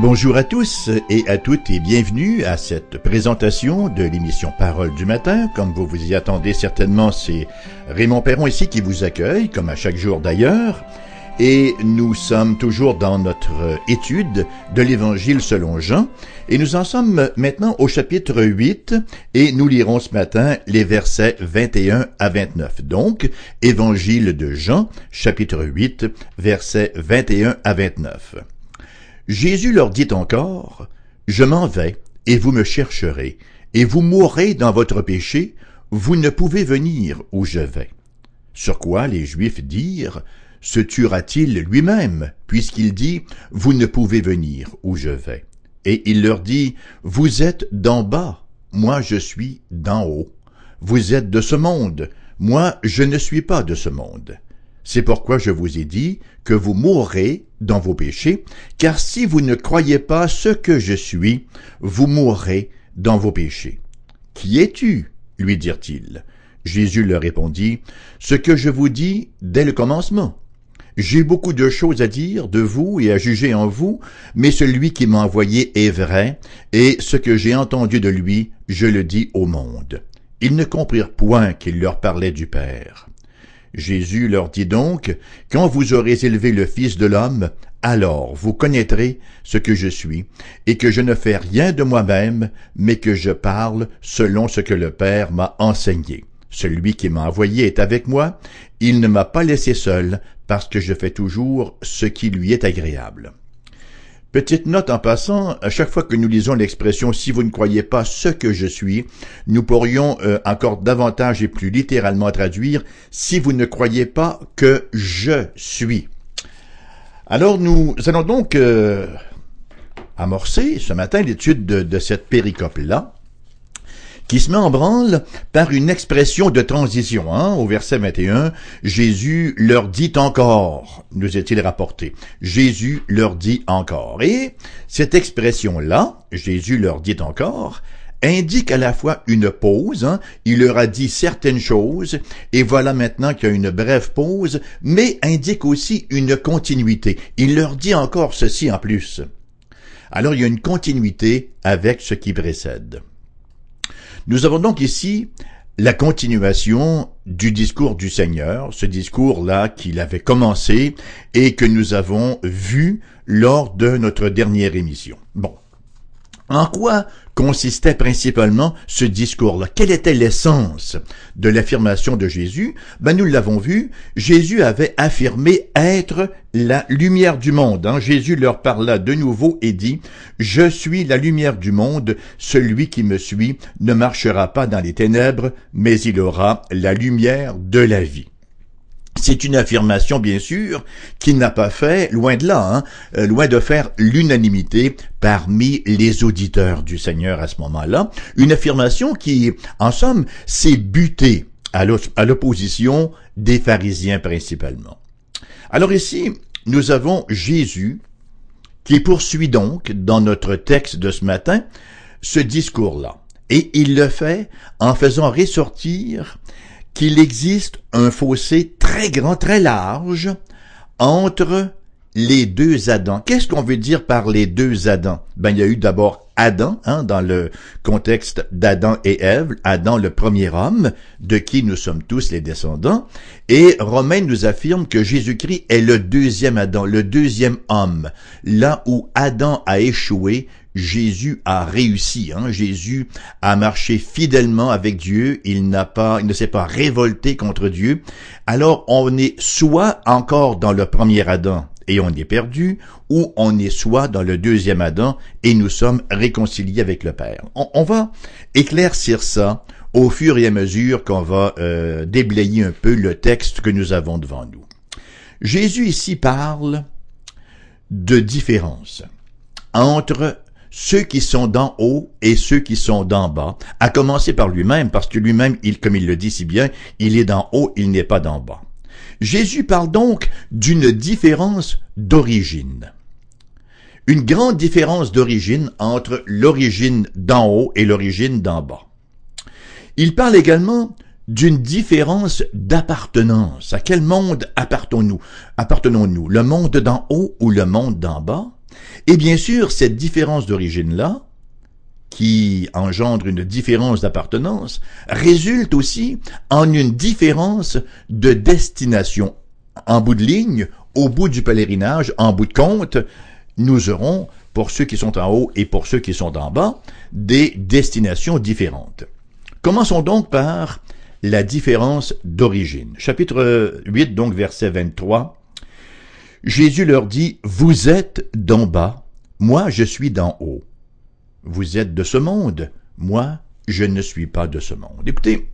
Bonjour à tous et à toutes et bienvenue à cette présentation de l'émission Parole du matin. Comme vous vous y attendez certainement, c'est Raymond Perron ici qui vous accueille, comme à chaque jour d'ailleurs. Et nous sommes toujours dans notre étude de l'Évangile selon Jean. Et nous en sommes maintenant au chapitre 8 et nous lirons ce matin les versets 21 à 29. Donc, Évangile de Jean, chapitre 8, versets 21 à 29. Jésus leur dit encore, Je m'en vais, et vous me chercherez, et vous mourrez dans votre péché, vous ne pouvez venir où je vais. Sur quoi les Juifs dirent, se tuera-t-il lui-même, puisqu'il dit, Vous ne pouvez venir où je vais. Et il leur dit, Vous êtes d'en bas, moi je suis d'en haut. Vous êtes de ce monde, moi je ne suis pas de ce monde. C'est pourquoi je vous ai dit que vous mourrez dans vos péchés, car si vous ne croyez pas ce que je suis, vous mourrez dans vos péchés. Qui es-tu? lui dirent-ils. Jésus leur répondit, Ce que je vous dis dès le commencement. J'ai beaucoup de choses à dire de vous et à juger en vous, mais celui qui m'a envoyé est vrai, et ce que j'ai entendu de lui, je le dis au monde. Ils ne comprirent point qu'il leur parlait du Père. Jésus leur dit donc, Quand vous aurez élevé le Fils de l'homme, alors vous connaîtrez ce que je suis, et que je ne fais rien de moi-même, mais que je parle selon ce que le Père m'a enseigné. Celui qui m'a envoyé est avec moi, il ne m'a pas laissé seul, parce que je fais toujours ce qui lui est agréable. Petite note en passant, à chaque fois que nous lisons l'expression si vous ne croyez pas ce que je suis, nous pourrions euh, encore davantage et plus littéralement traduire si vous ne croyez pas que je suis. Alors nous allons donc euh, amorcer ce matin l'étude de cette péricope-là qui se met en branle par une expression de transition. Hein? Au verset 21, Jésus leur dit encore, nous est-il rapporté. Jésus leur dit encore. Et cette expression-là, Jésus leur dit encore, indique à la fois une pause, hein? il leur a dit certaines choses, et voilà maintenant qu'il y a une brève pause, mais indique aussi une continuité. Il leur dit encore ceci en plus. Alors il y a une continuité avec ce qui précède. Nous avons donc ici la continuation du discours du Seigneur, ce discours-là qu'il avait commencé et que nous avons vu lors de notre dernière émission. Bon. En quoi consistait principalement ce discours-là? Quelle était l'essence de l'affirmation de Jésus? Ben, nous l'avons vu, Jésus avait affirmé être la lumière du monde. Hein? Jésus leur parla de nouveau et dit, Je suis la lumière du monde, celui qui me suit ne marchera pas dans les ténèbres, mais il aura la lumière de la vie. C'est une affirmation, bien sûr, qu'il n'a pas fait, loin de là, hein, euh, loin de faire l'unanimité parmi les auditeurs du Seigneur à ce moment-là. Une affirmation qui, en somme, s'est butée à l'opposition des pharisiens principalement. Alors ici, nous avons Jésus qui poursuit donc, dans notre texte de ce matin, ce discours-là. Et il le fait en faisant ressortir qu'il existe un fossé très grand, très large entre les deux Adams. Qu'est-ce qu'on veut dire par les deux Adams? Ben, il y a eu d'abord Adam, hein, dans le contexte d'Adam et Ève, Adam le premier homme, de qui nous sommes tous les descendants, et Romain nous affirme que Jésus-Christ est le deuxième Adam, le deuxième homme. Là où Adam a échoué, Jésus a réussi. Hein? Jésus a marché fidèlement avec Dieu. Il n'a pas, il ne s'est pas révolté contre Dieu. Alors on est soit encore dans le premier Adam et on est perdu, ou on est soit dans le deuxième Adam et nous sommes réconciliés avec le Père. On, va éclaircir ça au fur et à mesure qu'on va euh, déblayer un peu le texte que nous avons devant nous. Jésus ici parle de différence entre ceux qui sont d'en haut et ceux qui sont d'en bas, à commencer par lui-même, parce que lui-même, il, comme il le dit si bien, il est d'en haut, il n'est pas d'en bas. Jésus parle donc d'une différence d'origine. Une grande différence d'origine entre l'origine d'en haut et l'origine d'en bas. Il parle également d'une différence d'appartenance. À quel monde appartenons-nous? Appartenons-nous le monde d'en haut ou le monde d'en bas? Et bien sûr, cette différence d'origine-là, qui engendre une différence d'appartenance, résulte aussi en une différence de destination. En bout de ligne, au bout du pèlerinage, en bout de compte, nous aurons, pour ceux qui sont en haut et pour ceux qui sont en bas, des destinations différentes. Commençons donc par la différence d'origine. Chapitre 8, donc verset 23. Jésus leur dit, Vous êtes d'en bas, moi je suis d'en haut. Vous êtes de ce monde, moi je ne suis pas de ce monde. Écoutez,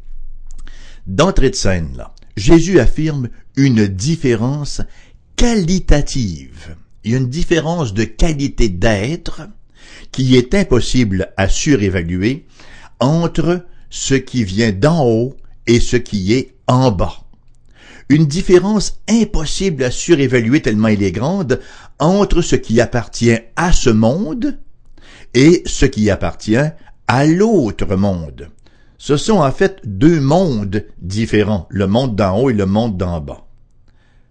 d'entrée de scène, là, Jésus affirme une différence qualitative. Une différence de qualité d'être qui est impossible à surévaluer entre ce qui vient d'en haut et ce qui est en bas. Une différence impossible à surévaluer tellement elle est grande entre ce qui appartient à ce monde et ce qui appartient à l'autre monde. Ce sont en fait deux mondes différents, le monde d'en haut et le monde d'en bas.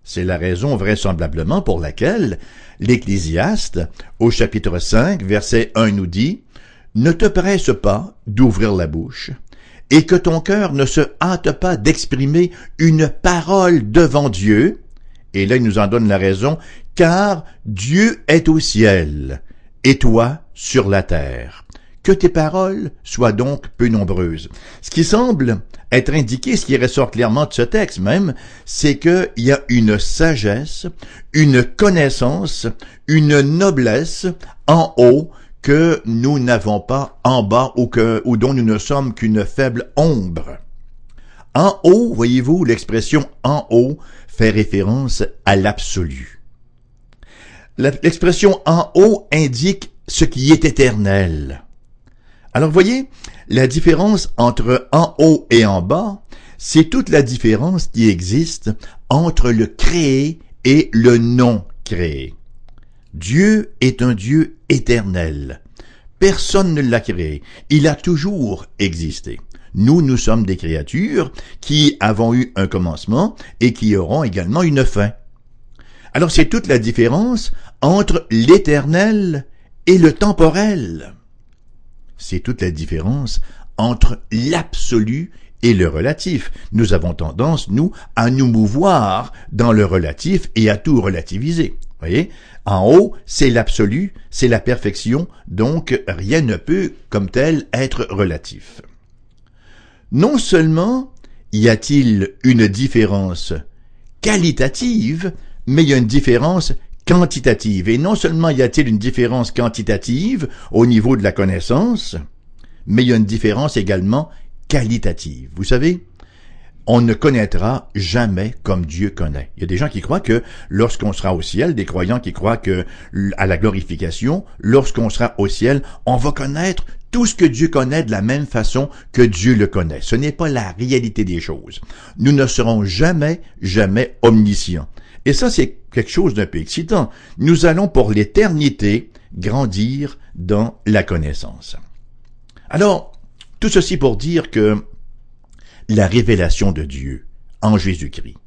C'est la raison vraisemblablement pour laquelle l'Ecclésiaste, au chapitre 5, verset 1 nous dit, Ne te presse pas d'ouvrir la bouche, et que ton cœur ne se hâte pas d'exprimer une parole devant Dieu, et là il nous en donne la raison, car Dieu est au ciel, et toi sur la terre. Que tes paroles soient donc peu nombreuses. Ce qui semble être indiqué, ce qui ressort clairement de ce texte même, c'est qu'il y a une sagesse, une connaissance, une noblesse en haut que nous n'avons pas en bas ou, ou dont nous ne sommes qu'une faible ombre. En haut, voyez-vous, l'expression en haut fait référence à l'absolu. L'expression en haut indique ce qui est éternel. Alors voyez, la différence entre en haut et en bas, c'est toute la différence qui existe entre le créé et le non créé. Dieu est un Dieu éternel. Personne ne l'a créé. Il a toujours existé. Nous, nous sommes des créatures qui avons eu un commencement et qui auront également une fin. Alors c'est toute la différence entre l'éternel et le temporel. C'est toute la différence entre l'absolu et le relatif. Nous avons tendance, nous, à nous mouvoir dans le relatif et à tout relativiser. Voyez? En haut, c'est l'absolu, c'est la perfection, donc rien ne peut, comme tel, être relatif. Non seulement y a-t-il une différence qualitative, mais il y a une différence quantitative. Et non seulement y a-t-il une différence quantitative au niveau de la connaissance, mais il y a une différence également qualitative. Vous savez, on ne connaîtra jamais comme Dieu connaît. Il y a des gens qui croient que lorsqu'on sera au ciel, des croyants qui croient que à la glorification, lorsqu'on sera au ciel, on va connaître tout ce que Dieu connaît de la même façon que Dieu le connaît. Ce n'est pas la réalité des choses. Nous ne serons jamais, jamais omniscients. Et ça, c'est quelque chose d'un peu excitant. Nous allons pour l'éternité grandir dans la connaissance. Alors, tout ceci pour dire que la révélation de Dieu en Jésus-Christ,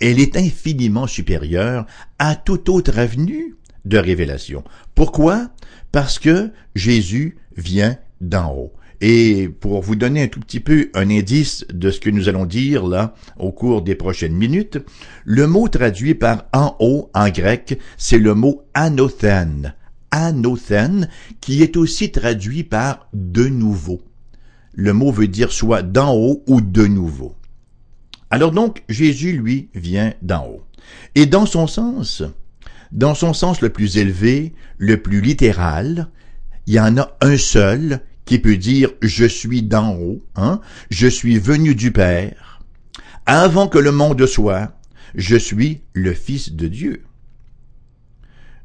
elle est infiniment supérieure à toute autre avenue de révélation. Pourquoi? Parce que Jésus vient d'en haut. Et pour vous donner un tout petit peu un indice de ce que nous allons dire là au cours des prochaines minutes, le mot traduit par en haut en grec, c'est le mot anothen. Anothen, qui est aussi traduit par de nouveau. Le mot veut dire soit d'en haut ou de nouveau. Alors donc, Jésus, lui, vient d'en haut. Et dans son sens, dans son sens le plus élevé, le plus littéral, il y en a un seul qui peut dire je suis d'en haut, hein, je suis venu du Père, avant que le monde soit, je suis le Fils de Dieu.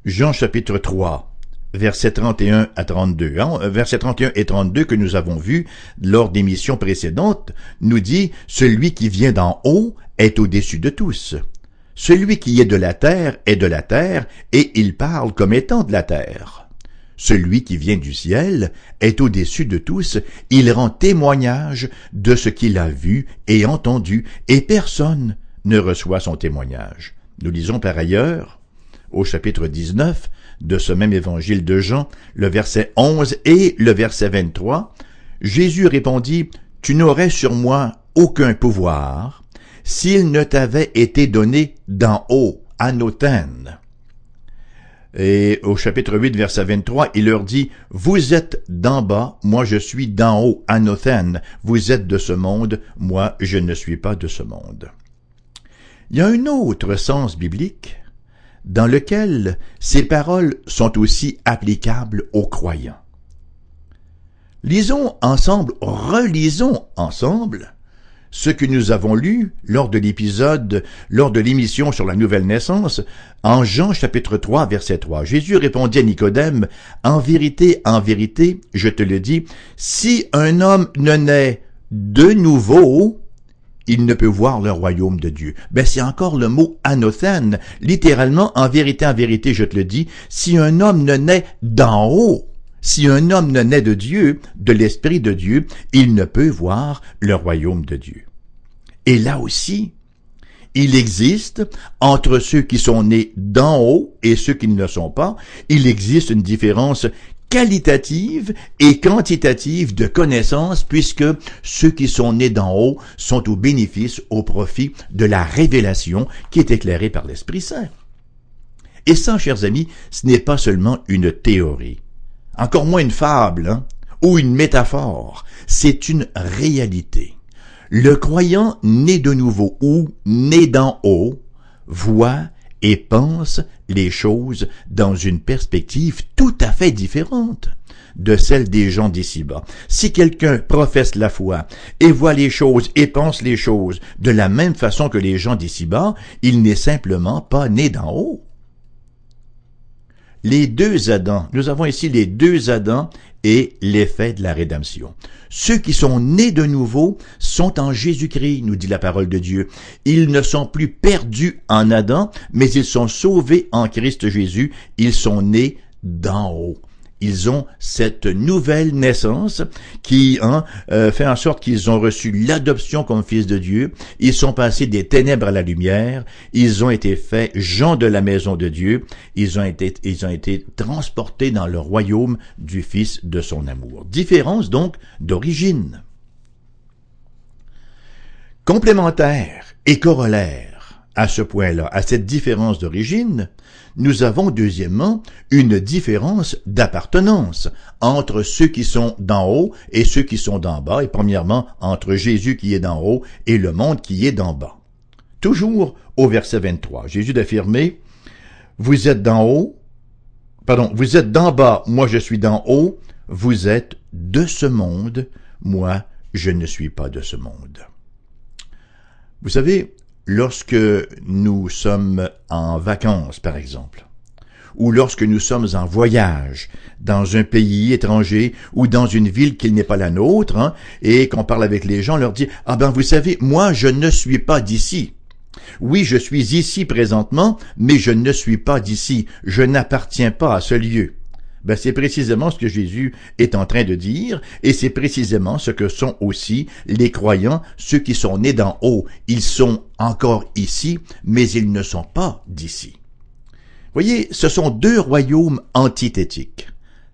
Jean chapitre 3, versets 31 à 32, hein, versets 31 et 32 que nous avons vus lors des missions précédentes, nous dit, celui qui vient d'en haut est au-dessus de tous. Celui qui est de la terre est de la terre, et il parle comme étant de la terre. Celui qui vient du ciel est au-dessus de tous, il rend témoignage de ce qu'il a vu et entendu, et personne ne reçoit son témoignage. Nous lisons par ailleurs, au chapitre 19, de ce même évangile de Jean, le verset 11 et le verset 23, Jésus répondit, Tu n'aurais sur moi aucun pouvoir s'il ne t'avait été donné d'en haut, anotène. Et au chapitre 8, verset 23, il leur dit, Vous êtes d'en bas, moi je suis d'en haut, anothène. Vous êtes de ce monde, moi je ne suis pas de ce monde. Il y a un autre sens biblique dans lequel ces paroles sont aussi applicables aux croyants. Lisons ensemble, relisons ensemble ce que nous avons lu lors de l'épisode, lors de l'émission sur la nouvelle naissance, en Jean chapitre 3 verset 3. Jésus répondit à Nicodème, En vérité, en vérité, je te le dis, si un homme ne naît de nouveau, il ne peut voir le royaume de Dieu. Ben, c'est encore le mot anothène. Littéralement, en vérité, en vérité, je te le dis, si un homme ne naît d'en haut, si un homme ne naît de Dieu, de l'Esprit de Dieu, il ne peut voir le royaume de Dieu. Et là aussi, il existe, entre ceux qui sont nés d'en haut et ceux qui ne le sont pas, il existe une différence qualitative et quantitative de connaissances puisque ceux qui sont nés d'en haut sont au bénéfice, au profit de la révélation qui est éclairée par l'Esprit Saint. Et ça, chers amis, ce n'est pas seulement une théorie encore moins une fable hein, ou une métaphore, c'est une réalité. Le croyant né de nouveau ou né d'en haut voit et pense les choses dans une perspective tout à fait différente de celle des gens d'ici-bas. Si quelqu'un professe la foi et voit les choses et pense les choses de la même façon que les gens d'ici-bas, il n'est simplement pas né d'en haut les deux Adams. Nous avons ici les deux Adams et l'effet de la rédemption. Ceux qui sont nés de nouveau sont en Jésus-Christ, nous dit la parole de Dieu. Ils ne sont plus perdus en Adam, mais ils sont sauvés en Christ Jésus. Ils sont nés d'en haut ils ont cette nouvelle naissance qui hein, euh, fait en sorte qu'ils ont reçu l'adoption comme fils de Dieu. Ils sont passés des ténèbres à la lumière. Ils ont été faits gens de la maison de Dieu. Ils ont été, ils ont été transportés dans le royaume du Fils de son amour. Différence donc d'origine. Complémentaire et corollaire à ce point-là, à cette différence d'origine, nous avons deuxièmement une différence d'appartenance entre ceux qui sont d'en haut et ceux qui sont d'en bas, et premièrement entre Jésus qui est d'en haut et le monde qui est d'en bas. Toujours au verset 23, Jésus d'affirmer, vous êtes d'en haut, pardon, vous êtes d'en bas, moi je suis d'en haut, vous êtes de ce monde, moi je ne suis pas de ce monde. Vous savez, lorsque nous sommes en vacances, par exemple, ou lorsque nous sommes en voyage dans un pays étranger ou dans une ville qui n'est pas la nôtre, hein, et qu'on parle avec les gens, on leur dit Ah ben vous savez, moi je ne suis pas d'ici. Oui, je suis ici présentement, mais je ne suis pas d'ici. Je n'appartiens pas à ce lieu. Ben, c'est précisément ce que Jésus est en train de dire, et c'est précisément ce que sont aussi les croyants, ceux qui sont nés d'en haut. Ils sont encore ici, mais ils ne sont pas d'ici. Voyez, ce sont deux royaumes antithétiques.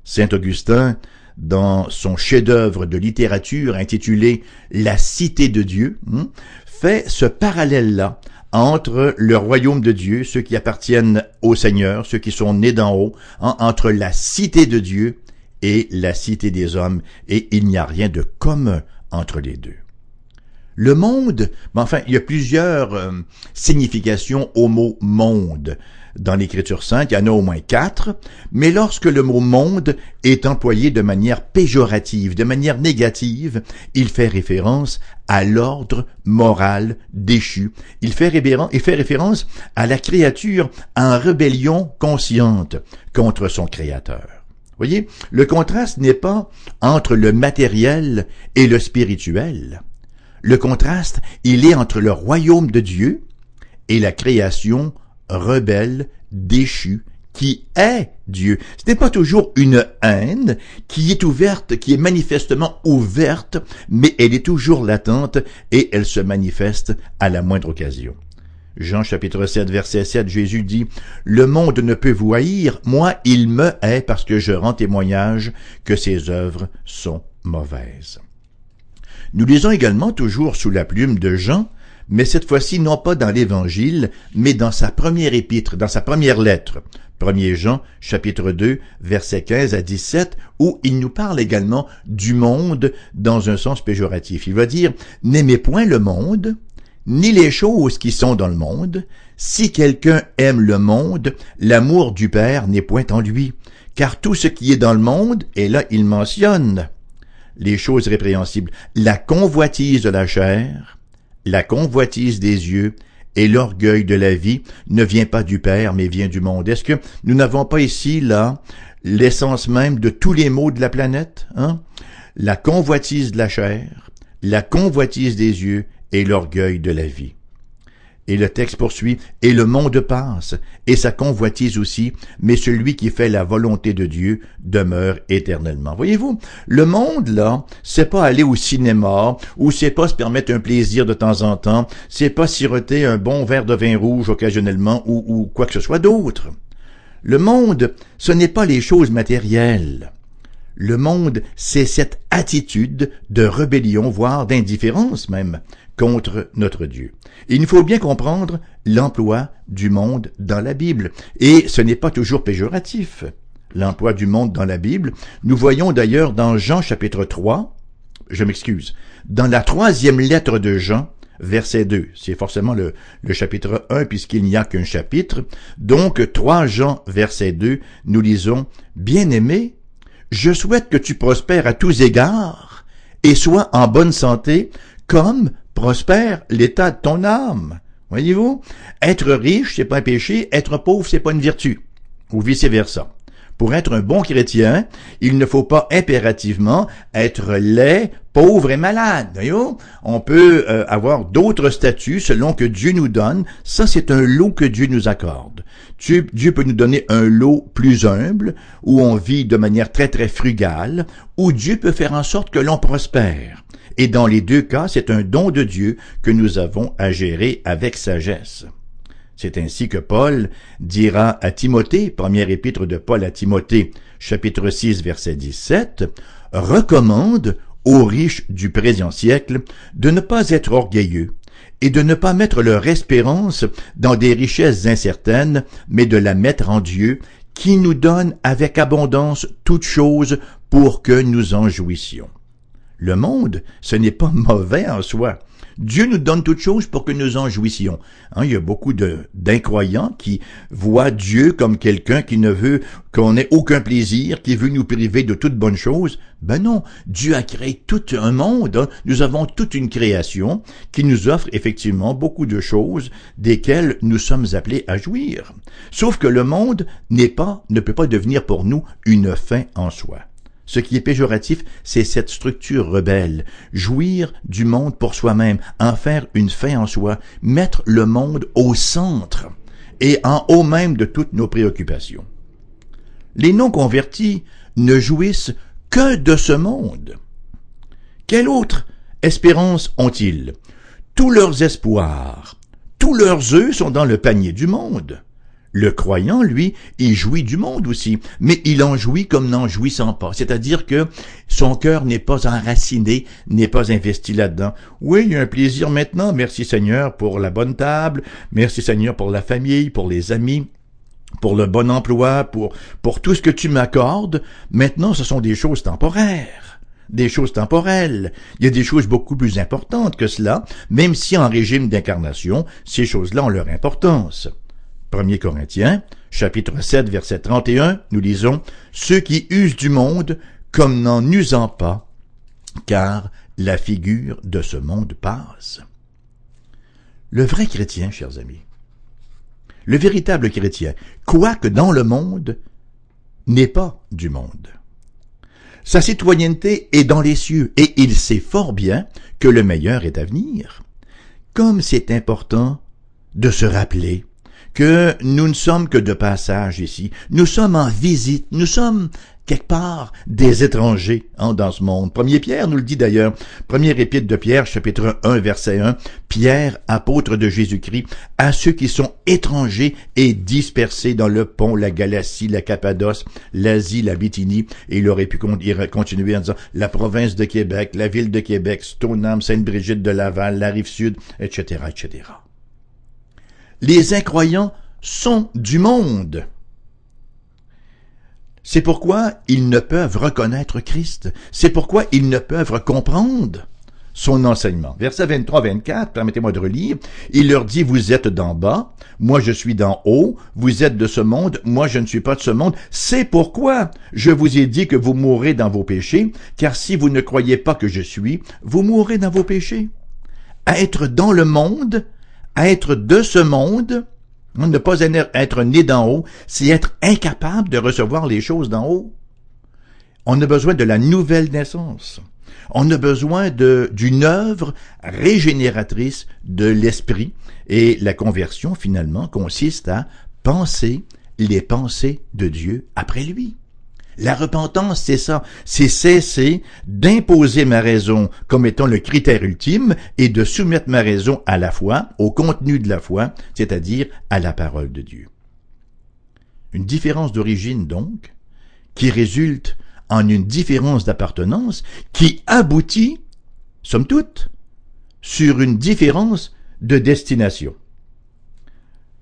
Saint Augustin, dans son chef-d'œuvre de littérature intitulé La Cité de Dieu, hein, fait ce parallèle-là entre le royaume de Dieu, ceux qui appartiennent au Seigneur, ceux qui sont nés d'en haut, hein, entre la cité de Dieu et la cité des hommes, et il n'y a rien de commun entre les deux. Le monde, enfin, il y a plusieurs euh, significations au mot monde dans l'Écriture sainte, il y en a au moins quatre, mais lorsque le mot monde est employé de manière péjorative, de manière négative, il fait référence à l'ordre moral déchu. Il fait, il fait référence à la créature en rébellion consciente contre son Créateur. Voyez, le contraste n'est pas entre le matériel et le spirituel. Le contraste, il est entre le royaume de Dieu et la création rebelle, déchu, qui est Dieu. Ce n'est pas toujours une haine qui est ouverte, qui est manifestement ouverte, mais elle est toujours latente et elle se manifeste à la moindre occasion. Jean chapitre 7 verset 7, Jésus dit, Le monde ne peut vous haïr, moi il me hait parce que je rends témoignage que ses œuvres sont mauvaises. Nous lisons également toujours sous la plume de Jean, mais cette fois-ci non pas dans l'Évangile, mais dans sa première épître, dans sa première lettre. 1 Jean chapitre 2 verset 15 à 17 où il nous parle également du monde dans un sens péjoratif. Il va dire N'aimez point le monde, ni les choses qui sont dans le monde. Si quelqu'un aime le monde, l'amour du Père n'est point en lui, car tout ce qui est dans le monde, et là il mentionne les choses répréhensibles, la convoitise de la chair, la convoitise des yeux et l'orgueil de la vie ne vient pas du Père, mais vient du monde. Est-ce que nous n'avons pas ici, là, l'essence même de tous les maux de la planète, hein? La convoitise de la chair, la convoitise des yeux et l'orgueil de la vie. Et le texte poursuit, et le monde passe, et sa convoitise aussi, mais celui qui fait la volonté de Dieu demeure éternellement. Voyez-vous, le monde, là, c'est pas aller au cinéma, ou c'est pas se permettre un plaisir de temps en temps, c'est pas siroter un bon verre de vin rouge occasionnellement, ou, ou quoi que ce soit d'autre. Le monde, ce n'est pas les choses matérielles. Le monde, c'est cette attitude de rébellion, voire d'indifférence même, contre notre Dieu. Il faut bien comprendre l'emploi du monde dans la Bible. Et ce n'est pas toujours péjoratif. L'emploi du monde dans la Bible. Nous voyons d'ailleurs dans Jean chapitre 3, je m'excuse, dans la troisième lettre de Jean, verset 2. C'est forcément le, le chapitre 1 puisqu'il n'y a qu'un chapitre. Donc 3 Jean, verset 2, nous lisons, Bien-aimé, je souhaite que tu prospères à tous égards et sois en bonne santé comme prospère l'état de ton âme. Voyez-vous? Être riche, c'est pas un péché, être pauvre, c'est pas une vertu. Ou vice-versa. Pour être un bon chrétien, il ne faut pas impérativement être laid, pauvre et malade. Voyez-vous? On peut euh, avoir d'autres statuts selon que Dieu nous donne. Ça, c'est un lot que Dieu nous accorde. Dieu, peut nous donner un lot plus humble, où on vit de manière très très frugale, ou Dieu peut faire en sorte que l'on prospère. Et dans les deux cas, c'est un don de Dieu que nous avons à gérer avec sagesse. C'est ainsi que Paul dira à Timothée, première épître de Paul à Timothée, chapitre 6, verset 17, recommande aux riches du présent siècle de ne pas être orgueilleux et de ne pas mettre leur espérance dans des richesses incertaines, mais de la mettre en Dieu, qui nous donne avec abondance toutes choses pour que nous en jouissions. Le monde, ce n'est pas mauvais en soi. Dieu nous donne toutes choses pour que nous en jouissions. Hein, il y a beaucoup d'incroyants qui voient Dieu comme quelqu'un qui ne veut qu'on ait aucun plaisir, qui veut nous priver de toute bonne chose. Ben non, Dieu a créé tout un monde. Hein. Nous avons toute une création qui nous offre effectivement beaucoup de choses desquelles nous sommes appelés à jouir. Sauf que le monde n'est pas, ne peut pas devenir pour nous une fin en soi. Ce qui est péjoratif, c'est cette structure rebelle. Jouir du monde pour soi-même, en faire une fin en soi, mettre le monde au centre et en haut même de toutes nos préoccupations. Les non-convertis ne jouissent que de ce monde. Quelle autre espérance ont-ils? Tous leurs espoirs, tous leurs œufs sont dans le panier du monde. Le croyant, lui, il jouit du monde aussi, mais il en jouit comme n'en jouissant pas. C'est-à-dire que son cœur n'est pas enraciné, n'est pas investi là-dedans. Oui, il y a un plaisir maintenant, merci Seigneur pour la bonne table, merci Seigneur pour la famille, pour les amis, pour le bon emploi, pour, pour tout ce que tu m'accordes. Maintenant, ce sont des choses temporaires des choses temporelles. Il y a des choses beaucoup plus importantes que cela, même si en régime d'incarnation, ces choses-là ont leur importance. 1 Corinthiens, chapitre 7, verset 31, nous lisons Ceux qui usent du monde comme n'en usant pas, car la figure de ce monde passe. Le vrai chrétien, chers amis, le véritable chrétien, quoique dans le monde, n'est pas du monde. Sa citoyenneté est dans les cieux, et il sait fort bien que le meilleur est à venir. Comme c'est important de se rappeler que nous ne sommes que de passage ici. Nous sommes en visite, nous sommes quelque part des étrangers hein, dans ce monde. Premier Pierre nous le dit d'ailleurs. Première épître de Pierre, chapitre 1, verset 1. Pierre, apôtre de Jésus-Christ, à ceux qui sont étrangers et dispersés dans le pont, la Galatie, la Cappadoce, l'Asie, la Bithynie. Et il aurait pu continuer en disant la province de Québec, la ville de Québec, Stoneham, Sainte-Brigitte de Laval, la rive sud, etc., etc. Les incroyants sont du monde. C'est pourquoi ils ne peuvent reconnaître Christ. C'est pourquoi ils ne peuvent comprendre son enseignement. Verset 23-24, permettez-moi de relire. Il leur dit, vous êtes d'en bas, moi je suis d'en haut, vous êtes de ce monde, moi je ne suis pas de ce monde. C'est pourquoi je vous ai dit que vous mourrez dans vos péchés, car si vous ne croyez pas que je suis, vous mourrez dans vos péchés. être dans le monde, être de ce monde, ne pas être né d'en haut, c'est être incapable de recevoir les choses d'en haut. On a besoin de la nouvelle naissance. On a besoin d'une œuvre régénératrice de l'esprit. Et la conversion, finalement, consiste à penser les pensées de Dieu après lui. La repentance, c'est ça, c'est cesser d'imposer ma raison comme étant le critère ultime et de soumettre ma raison à la foi, au contenu de la foi, c'est-à-dire à la parole de Dieu. Une différence d'origine donc, qui résulte en une différence d'appartenance, qui aboutit, somme toute, sur une différence de destination.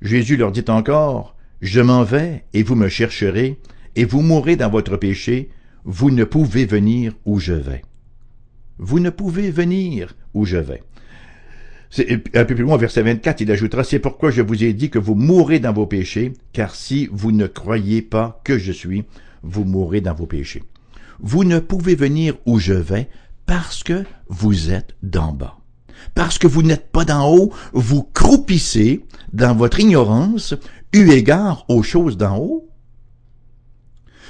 Jésus leur dit encore, Je m'en vais et vous me chercherez, et vous mourrez dans votre péché, vous ne pouvez venir où je vais. Vous ne pouvez venir où je vais. Un peu plus loin, verset 24, il ajoutera, C'est pourquoi je vous ai dit que vous mourrez dans vos péchés, car si vous ne croyez pas que je suis, vous mourrez dans vos péchés. Vous ne pouvez venir où je vais parce que vous êtes d'en bas. Parce que vous n'êtes pas d'en haut, vous croupissez dans votre ignorance, eu égard aux choses d'en haut,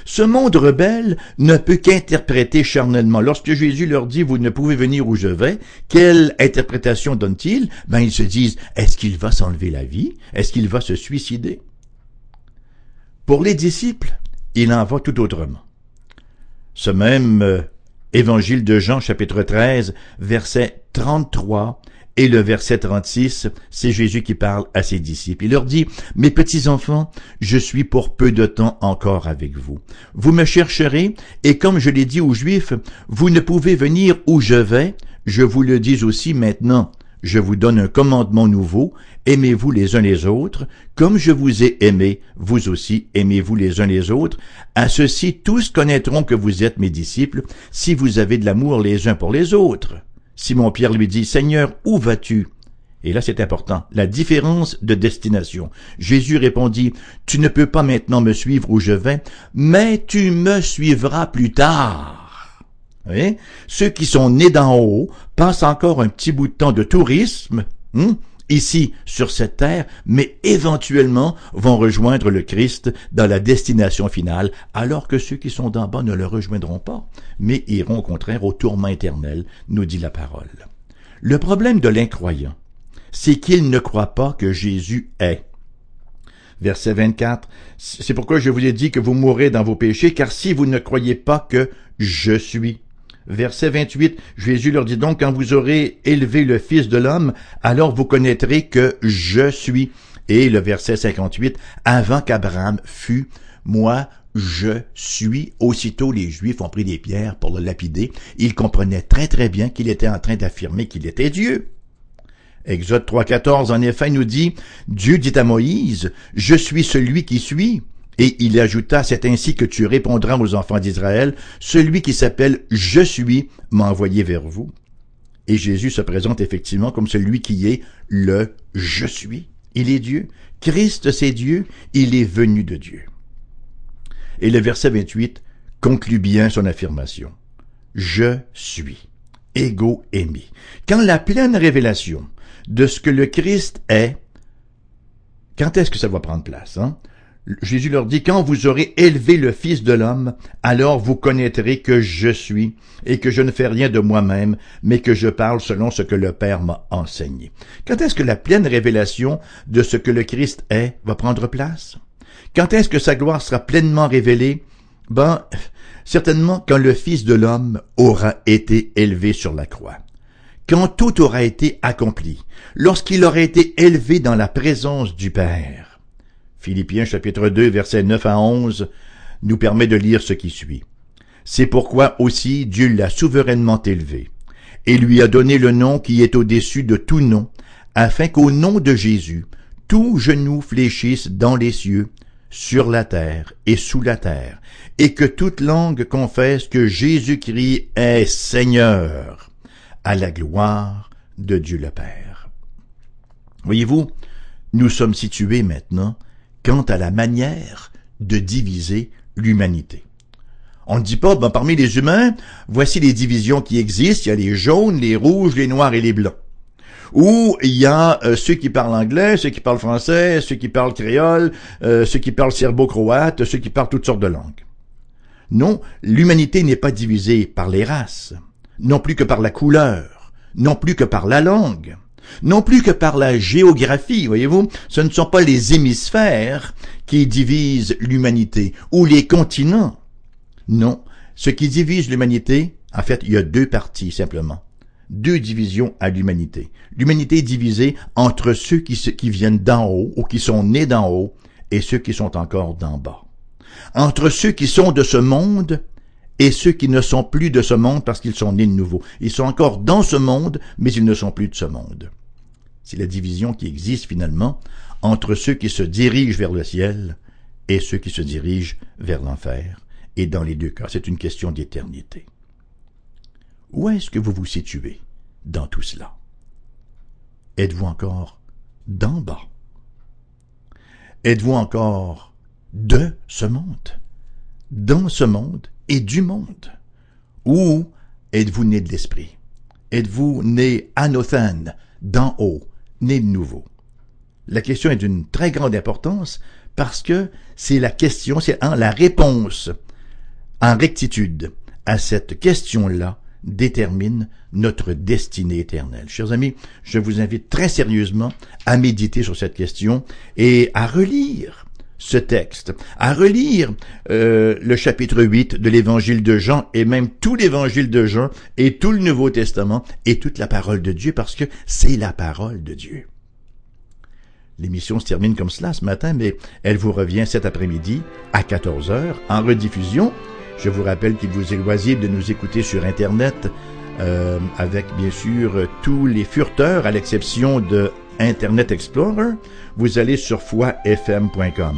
ce monde rebelle ne peut qu'interpréter charnellement. Lorsque Jésus leur dit, vous ne pouvez venir où je vais, quelle interprétation donne-t-il? Ben, ils se disent, est-ce qu'il va s'enlever la vie? Est-ce qu'il va se suicider? Pour les disciples, il en va tout autrement. Ce même euh, évangile de Jean chapitre 13, verset 33 et le verset 36, c'est Jésus qui parle à ses disciples. Il leur dit, Mes petits enfants, je suis pour peu de temps encore avec vous. Vous me chercherez, et comme je l'ai dit aux Juifs, vous ne pouvez venir où je vais, je vous le dis aussi maintenant. Je vous donne un commandement nouveau, aimez-vous les uns les autres, comme je vous ai aimé, vous aussi aimez-vous les uns les autres. À ceci tous connaîtront que vous êtes mes disciples, si vous avez de l'amour les uns pour les autres. Simon-Pierre lui dit, Seigneur, où vas-tu? Et là, c'est important, la différence de destination. Jésus répondit, Tu ne peux pas maintenant me suivre où je vais, mais tu me suivras plus tard. Oui? Ceux qui sont nés d'en haut passent encore un petit bout de temps de tourisme, hein? Ici sur cette terre, mais éventuellement vont rejoindre le Christ dans la destination finale, alors que ceux qui sont d'en bas ne le rejoindront pas, mais iront au contraire au tourment éternel, nous dit la parole. Le problème de l'incroyant, c'est qu'il ne croit pas que Jésus est. Verset 24, c'est pourquoi je vous ai dit que vous mourrez dans vos péchés, car si vous ne croyez pas que je suis, Verset 28, Jésus leur dit donc, quand vous aurez élevé le Fils de l'homme, alors vous connaîtrez que je suis. Et le verset 58, avant qu'Abraham fût, moi, je suis. Aussitôt, les Juifs ont pris des pierres pour le lapider. Ils comprenaient très très bien qu'il était en train d'affirmer qu'il était Dieu. Exode 3.14, en effet, nous dit, Dieu dit à Moïse, je suis celui qui suis. Et il ajouta, c'est ainsi que tu répondras aux enfants d'Israël, celui qui s'appelle Je suis m'a envoyé vers vous. Et Jésus se présente effectivement comme celui qui est le Je suis. Il est Dieu. Christ, c'est Dieu. Il est venu de Dieu. Et le verset 28 conclut bien son affirmation. Je suis. Ego aimé. Quand la pleine révélation de ce que le Christ est, quand est-ce que ça va prendre place? Hein? Jésus leur dit, quand vous aurez élevé le Fils de l'homme, alors vous connaîtrez que je suis, et que je ne fais rien de moi-même, mais que je parle selon ce que le Père m'a enseigné. Quand est-ce que la pleine révélation de ce que le Christ est va prendre place? Quand est-ce que sa gloire sera pleinement révélée? Ben, certainement quand le Fils de l'homme aura été élevé sur la croix, quand tout aura été accompli, lorsqu'il aura été élevé dans la présence du Père. Philippiens chapitre 2 versets 9 à 11 nous permet de lire ce qui suit. C'est pourquoi aussi Dieu l'a souverainement élevé, et lui a donné le nom qui est au-dessus de tout nom, afin qu'au nom de Jésus, tout genou fléchisse dans les cieux, sur la terre et sous la terre, et que toute langue confesse que Jésus-Christ est Seigneur, à la gloire de Dieu le Père. Voyez-vous, nous sommes situés maintenant quant à la manière de diviser l'humanité. On ne dit pas, ben, parmi les humains, voici les divisions qui existent, il y a les jaunes, les rouges, les noirs et les blancs. Ou il y a euh, ceux qui parlent anglais, ceux qui parlent français, ceux qui parlent créole, euh, ceux qui parlent serbo-croate, ceux qui parlent toutes sortes de langues. Non, l'humanité n'est pas divisée par les races, non plus que par la couleur, non plus que par la langue, non plus que par la géographie, voyez-vous, ce ne sont pas les hémisphères qui divisent l'humanité, ou les continents. Non, ce qui divise l'humanité, en fait, il y a deux parties simplement. Deux divisions à l'humanité. L'humanité est divisée entre ceux qui, qui viennent d'en haut ou qui sont nés d'en haut et ceux qui sont encore d'en bas. Entre ceux qui sont de ce monde et ceux qui ne sont plus de ce monde parce qu'ils sont nés de nouveau. Ils sont encore dans ce monde, mais ils ne sont plus de ce monde. C'est la division qui existe finalement entre ceux qui se dirigent vers le ciel et ceux qui se dirigent vers l'enfer. Et dans les deux cas, c'est une question d'éternité. Où est-ce que vous vous situez dans tout cela? Êtes-vous encore d'en bas? Êtes-vous encore de ce monde? Dans ce monde et du monde? Ou êtes-vous né de l'esprit? Êtes-vous né anothène, d'en haut, né de nouveau? La question est d'une très grande importance parce que c'est la question, c'est la réponse en rectitude à cette question-là détermine notre destinée éternelle. Chers amis, je vous invite très sérieusement à méditer sur cette question et à relire ce texte, à relire euh, le chapitre 8 de l'évangile de Jean et même tout l'évangile de Jean et tout le Nouveau Testament et toute la parole de Dieu parce que c'est la parole de Dieu. L'émission se termine comme cela ce matin, mais elle vous revient cet après-midi à 14h en rediffusion je vous rappelle qu'il vous est loisible de nous écouter sur Internet euh, avec bien sûr tous les furteurs à l'exception de Internet Explorer. Vous allez sur foifm.com.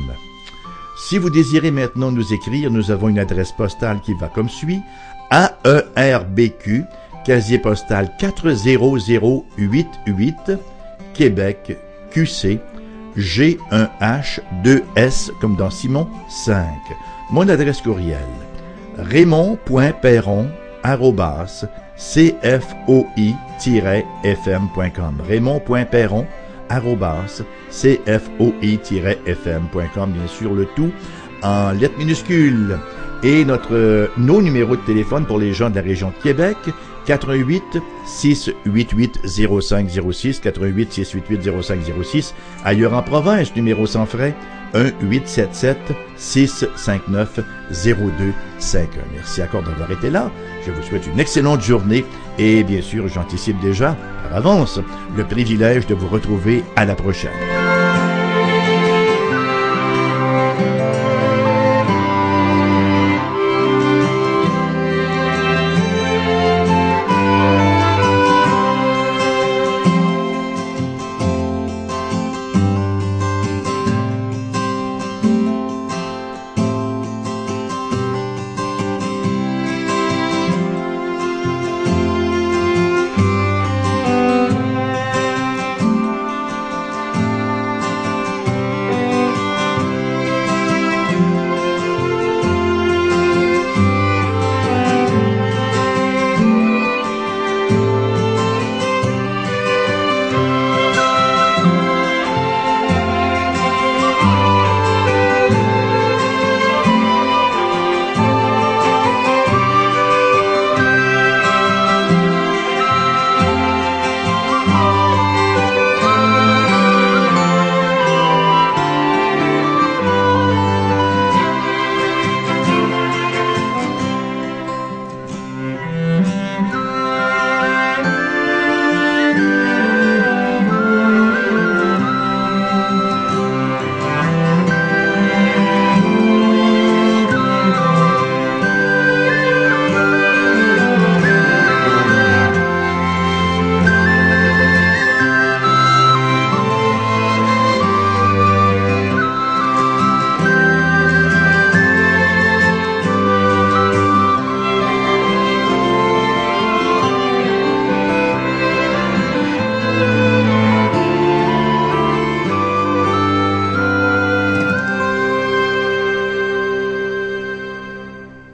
Si vous désirez maintenant nous écrire, nous avons une adresse postale qui va comme suit. AERBQ, casier postal 40088, Québec, QC, G1H 2S comme dans Simon 5. Mon adresse courriel raymond.perron@cfoi-fm.com. raymond.perron@cfoi-fm.com. Bien sûr, le tout en lettres minuscules. Et notre, nos numéros de téléphone pour les gens de la région de Québec, 88 688 0506, 88 688 0506. Ailleurs en province, numéro sans frais, 1-877-659-0251. Merci encore d'avoir été là. Je vous souhaite une excellente journée et bien sûr, j'anticipe déjà par avance le privilège de vous retrouver à la prochaine.